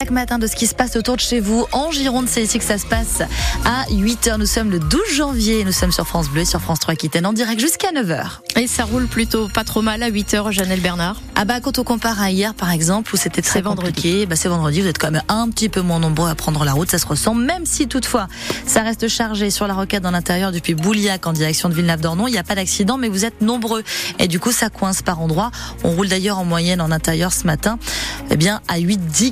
Chaque matin de ce qui se passe autour de chez vous en Gironde, c'est ici que ça se passe à 8h. Nous sommes le 12 janvier, nous sommes sur France Bleu, sur France 3 Aquitaine en direct jusqu'à 9h. Et ça roule plutôt pas trop mal à 8h, Janelle Bernard. Ah bah quand on compare à hier par exemple où c'était très compliqué, bah c'est vendredi, vous êtes quand même un petit peu moins nombreux à prendre la route, ça se ressent même si toutefois ça reste chargé sur la rocade dans l'intérieur depuis Bouliac en direction de Villeneuve-d'Ornon, il n'y a pas d'accident mais vous êtes nombreux et du coup ça coince par endroits. On roule d'ailleurs en moyenne en intérieur ce matin eh bien à 8-10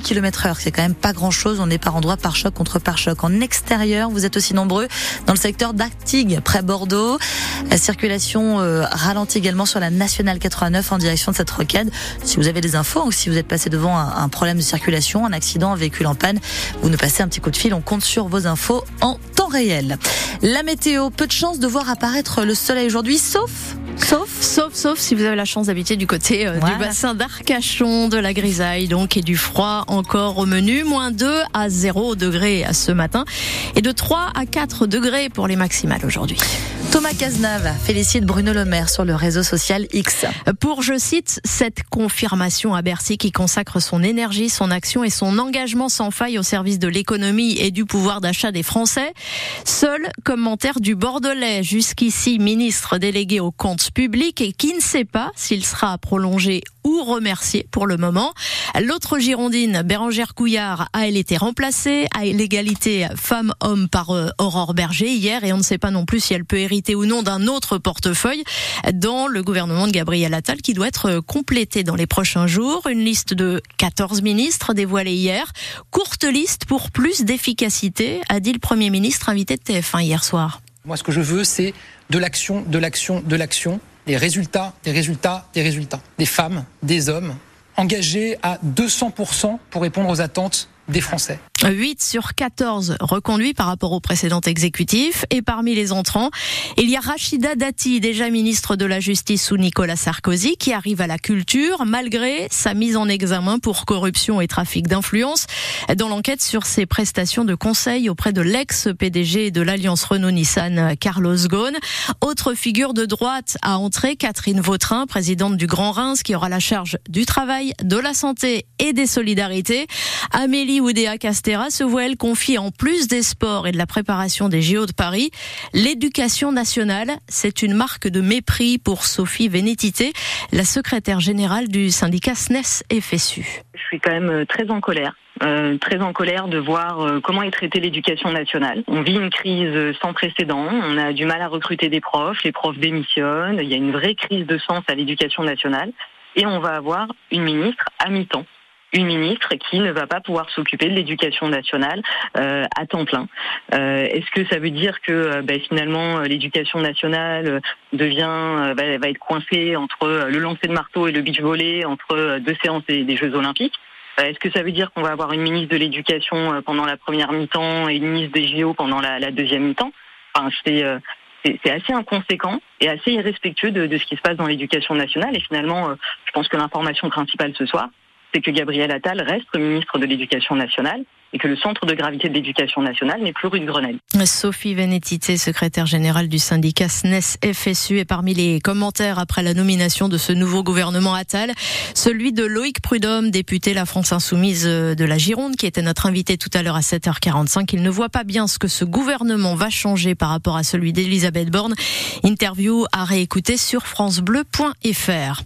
C'est quand même pas grand chose. On est par endroit par choc contre par choc. En extérieur, vous êtes aussi nombreux dans le secteur d'Artigues, près Bordeaux. La circulation euh, ralentit également sur la nationale 89 en direction de cette rocade. Si vous avez des infos ou si vous êtes passé devant un, un problème de circulation, un accident, un véhicule en panne, vous nous passez un petit coup de fil. On compte sur vos infos en temps réel. La météo, peu de chance de voir apparaître le soleil aujourd'hui, sauf Sauf, sauf, sauf si vous avez la chance d'habiter du côté euh, Voilà. du bassin d'Arcachon, de la grisaille, donc, et du froid encore au menu. Moins 2 à 0 degrés à ce matin et de 3 à 4 degrés pour les maximales aujourd'hui. Thomas Cazenave félicite Bruno Le Maire sur le réseau social X. Pour, je cite, cette confirmation à Bercy qui consacre son énergie, son action et son engagement sans faille au service de l'économie et du pouvoir d'achat des Français. Seul commentaire du Bordelais, jusqu'ici ministre délégué aux publics et qui ne sait pas s'il sera prolongé ou remercié pour le moment. L'autre Girondine, Bérangère Couillard, a elle été remplacée à l'égalité femmes-hommes par euh, Aurore Berger hier et on ne sait pas non plus si elle peut hériter ou non d'un autre portefeuille dans le gouvernement de Gabriel Attal qui doit être complété dans les prochains jours. Une liste de 14 ministres dévoilée hier. Courte liste pour plus d'efficacité, a dit le Premier ministre invité de TF1 hier soir. Moi, ce que je veux, c'est de l'action, de l'action, de l'action, des résultats, des résultats, des résultats. Des femmes, des hommes, engagés à 200% pour répondre aux attentes des Français. 8 sur 14 reconduits par rapport au précédent exécutif. Et parmi les entrants, il y a Rachida Dati, déjà ministre de la Justice sous Nicolas Sarkozy, qui arrive à la culture malgré sa mise en examen pour corruption et trafic d'influence dans l'enquête sur ses prestations de conseil auprès de l'ex-PDG de l'Alliance Renault-Nissan, Carlos Ghosn. Autre figure de droite à entrer, Catherine Vautrin, présidente du Grand Reims, qui aura la charge du travail, de la santé et des solidarités. Amélie Oudéa Se voit, elle, confier en plus des sports et de la préparation des JO de Paris, l'éducation nationale. C'est une marque de mépris pour Sophie Vénétité, la secrétaire générale du syndicat SNES FSU. Je suis quand même euh, très en colère. Euh, très en colère de voir euh, comment est traitée l'éducation nationale. On vit une crise sans précédent, on a du mal à recruter des profs, les profs démissionnent, il y a une vraie crise de sens à l'éducation nationale et on va avoir une ministre à mi-temps. Une ministre qui ne va pas pouvoir s'occuper de l'éducation nationale euh, à temps plein. Euh, Est-ce que ça veut dire que euh, ben, finalement euh, l'éducation nationale euh, devient va, être coincée entre le lancer de marteau et le beach volley, entre deux séances des, Jeux Olympiques? Est-ce que ça veut dire qu'on va avoir une ministre de l'éducation pendant la première mi-temps et une ministre des JO pendant la, deuxième mi-temps? C'est c'est assez inconséquent et assez irrespectueux de, ce qui se passe dans l'éducation nationale. Et finalement, je pense que l'information principale ce soir, c'est que Gabriel Attal reste ministre de l'Éducation nationale et que le centre de gravité de l'éducation nationale n'est plus rue de Grenelle. Sophie Vénétité, secrétaire générale du syndicat SNES FSU, est parmi les commentaires après la nomination de ce nouveau gouvernement Attal, celui de Loïc Prudhomme, député La France Insoumise de la Gironde, qui était notre invité tout à l'heure à 7h45. Il ne voit pas bien ce que ce gouvernement va changer par rapport à celui d'Elisabeth Borne. Interview à réécouter sur francebleu.fr.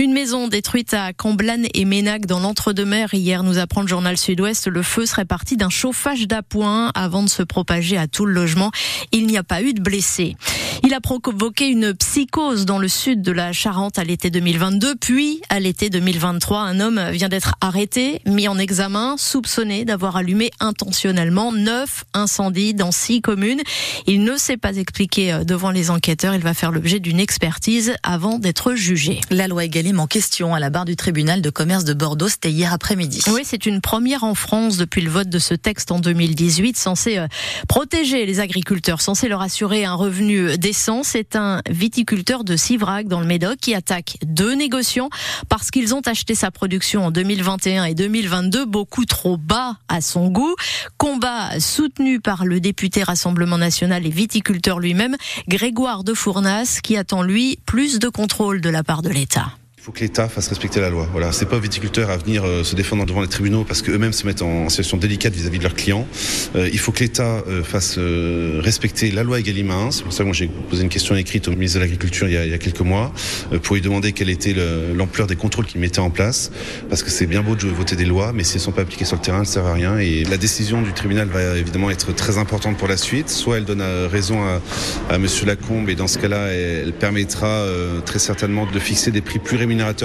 Une maison détruite à Comblanne et Ménac dans l'entre-deux-mer. Hier, nous apprend le journal Sud-Ouest, le feu serait parti d'un chauffage d'appoint avant de se propager à tout le logement. Il n'y a pas eu de blessés. Il a provoqué une psychose dans le sud de la Charente à l'été 2022, puis à l'été 2023. Un homme vient d'être arrêté, mis en examen, soupçonné d'avoir allumé intentionnellement neuf incendies dans six communes. Il ne s'est pas expliqué devant les enquêteurs. Il va faire l'objet d'une expertise avant d'être jugé. La loi en question à la barre du tribunal de commerce de Bordeaux, c'était hier après-midi. Oui, c'est une première en France depuis le vote de ce texte en 2018, censé euh, protéger les agriculteurs, censé leur assurer un revenu décent. C'est un viticulteur de Sivrac dans le Médoc qui attaque deux négociants parce qu'ils ont acheté sa production en 2021 et 2022 beaucoup trop bas à son goût. Combat soutenu par le député Rassemblement National et viticulteur lui-même, Grégoire de Fournas, qui attend lui plus de contrôle de la part de l'État. Il faut que l'État fasse respecter la loi. Voilà, c'est pas aux viticulteurs à venir euh, se défendre devant les tribunaux parce qu'eux-mêmes se mettent en situation délicate vis-à-vis de leurs clients. Euh, il faut que l'État euh, fasse respecter la loi Egalim 1. C'est pour ça que moi j'ai posé une question écrite au ministre de l'Agriculture il, il, y a quelques mois pour lui demander quelle était l'ampleur des contrôles qu'il mettait en place. Parce que c'est bien beau de voter des lois, mais si elles sont pas appliquées sur le terrain, elles ne servent à rien. Et la décision du tribunal va évidemment être très importante pour la suite. Soit elle donne raison à, à Monsieur Lacombe et dans ce cas-là, elle permettra très certainement de fixer des prix plus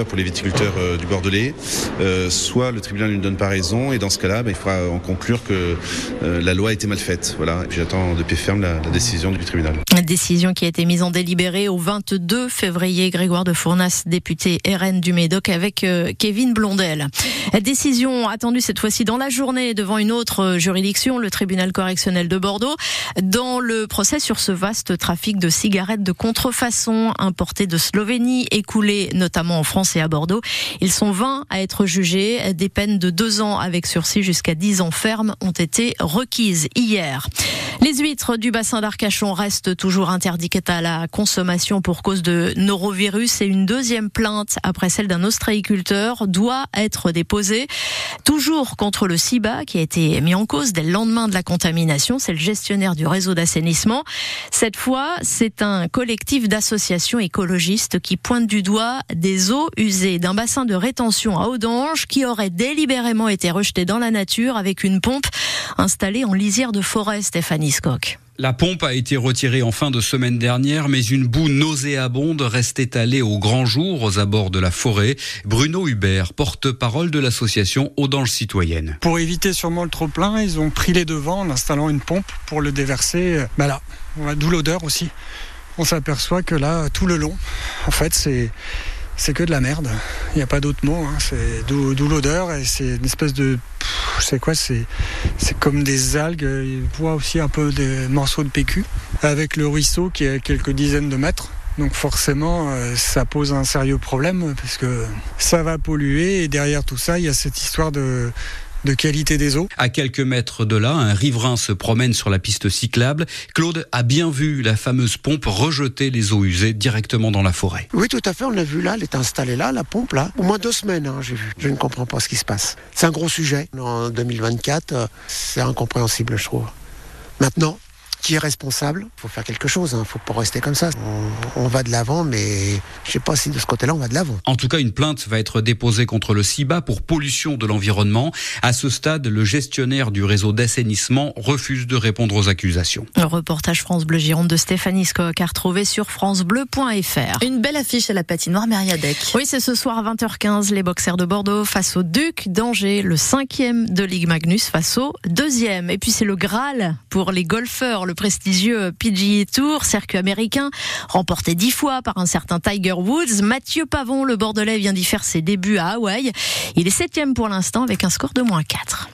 pour les viticulteurs euh, du Bordelais, euh, soit le tribunal ne donne pas raison et dans ce cas-là, bah, il faudra en conclure que euh, la loi a été mal faite. Voilà. Et j'attends de pied ferme la, décision du tribunal. Décision qui a été mise en délibéré au 22 février. Grégoire de Fournas, député RN du Médoc avec Kevin Blondel. Décision attendue cette fois-ci dans la journée devant une autre juridiction, le tribunal correctionnel de Bordeaux, dans le procès sur ce vaste trafic de cigarettes de contrefaçon importées de Slovénie, écoulées notamment en France et à Bordeaux. Ils sont 20 à être jugés. Des peines de deux ans avec sursis jusqu'à 10 ans ferme ont été requises hier. Les huîtres du bassin d'Arcachon restent toujours interdites à la consommation pour cause de norovirus et une deuxième plainte après celle d'un ostréiculteur doit être déposée. Toujours contre le SIBA qui a été mis en cause dès le lendemain de la contamination. C'est le gestionnaire du réseau d'assainissement. Cette fois, c'est un collectif d'associations écologistes qui pointe du doigt des eaux usées d'un bassin de rétention à Audange qui aurait délibérément été rejeté dans la nature avec une pompe installée en lisière de forêt, Stéphanie Scott. La pompe a été retirée en fin de semaine dernière, mais une boue nauséabonde reste étalée au grand jour aux abords de la forêt. Bruno Hubert, porte-parole de l'association Audange Citoyenne. Pour éviter sûrement le trop-plein, ils ont pris les devants en installant une pompe pour le déverser. Bah là, d'où l'odeur aussi. On s'aperçoit que là, tout le long, en fait, c'est c'est que de la merde. Il n'y a pas d'autre mot. Hein. C'est d'où l'odeur et c'est une espèce de. C'est quoi C'est comme des algues. Il voit aussi un peu des morceaux de PQ avec le ruisseau qui est à quelques dizaines de mètres. Donc forcément, euh, ça pose un sérieux problème parce que ça va polluer et derrière tout ça, il y a cette histoire de de qualité des eaux. À quelques mètres de là, un riverain se promène sur la piste cyclable. Claude a bien vu la fameuse pompe rejeter les eaux usées directement dans la forêt. Oui, tout à fait, on l'a vu là, elle est installée là, la pompe là. Au moins deux semaines, hein, j'ai vu. Je ne comprends pas ce qui se passe. C'est un gros sujet. En 2024, euh, c'est incompréhensible, je trouve. Maintenant, qui est responsable. Il faut faire quelque chose, il hein. faut pas rester comme ça. On, va de l'avant, mais je sais pas si de ce côté-là on va de l'avant. En tout cas, une plainte va être déposée contre le CIBA pour pollution de l'environnement. À ce stade, le gestionnaire du réseau d'assainissement refuse de répondre aux accusations. Le reportage France Bleu Gironde de Stéphanie Scott à retrouver sur francebleu.fr. Une belle affiche à la patinoire Mériadec. Oui, c'est ce soir à 20h15, les boxers de Bordeaux face au Duc d'Angers, le cinquième de Ligue Magnus face au deuxième. Et puis c'est le Graal pour les golfeurs le prestigieux PGA Tour, circuit américain, remporté dix fois par un certain Tiger Woods. Mathieu Pavon, le Bordelais, vient d'y faire ses débuts à Hawaï. Il est septième pour l'instant avec un score de moins 4.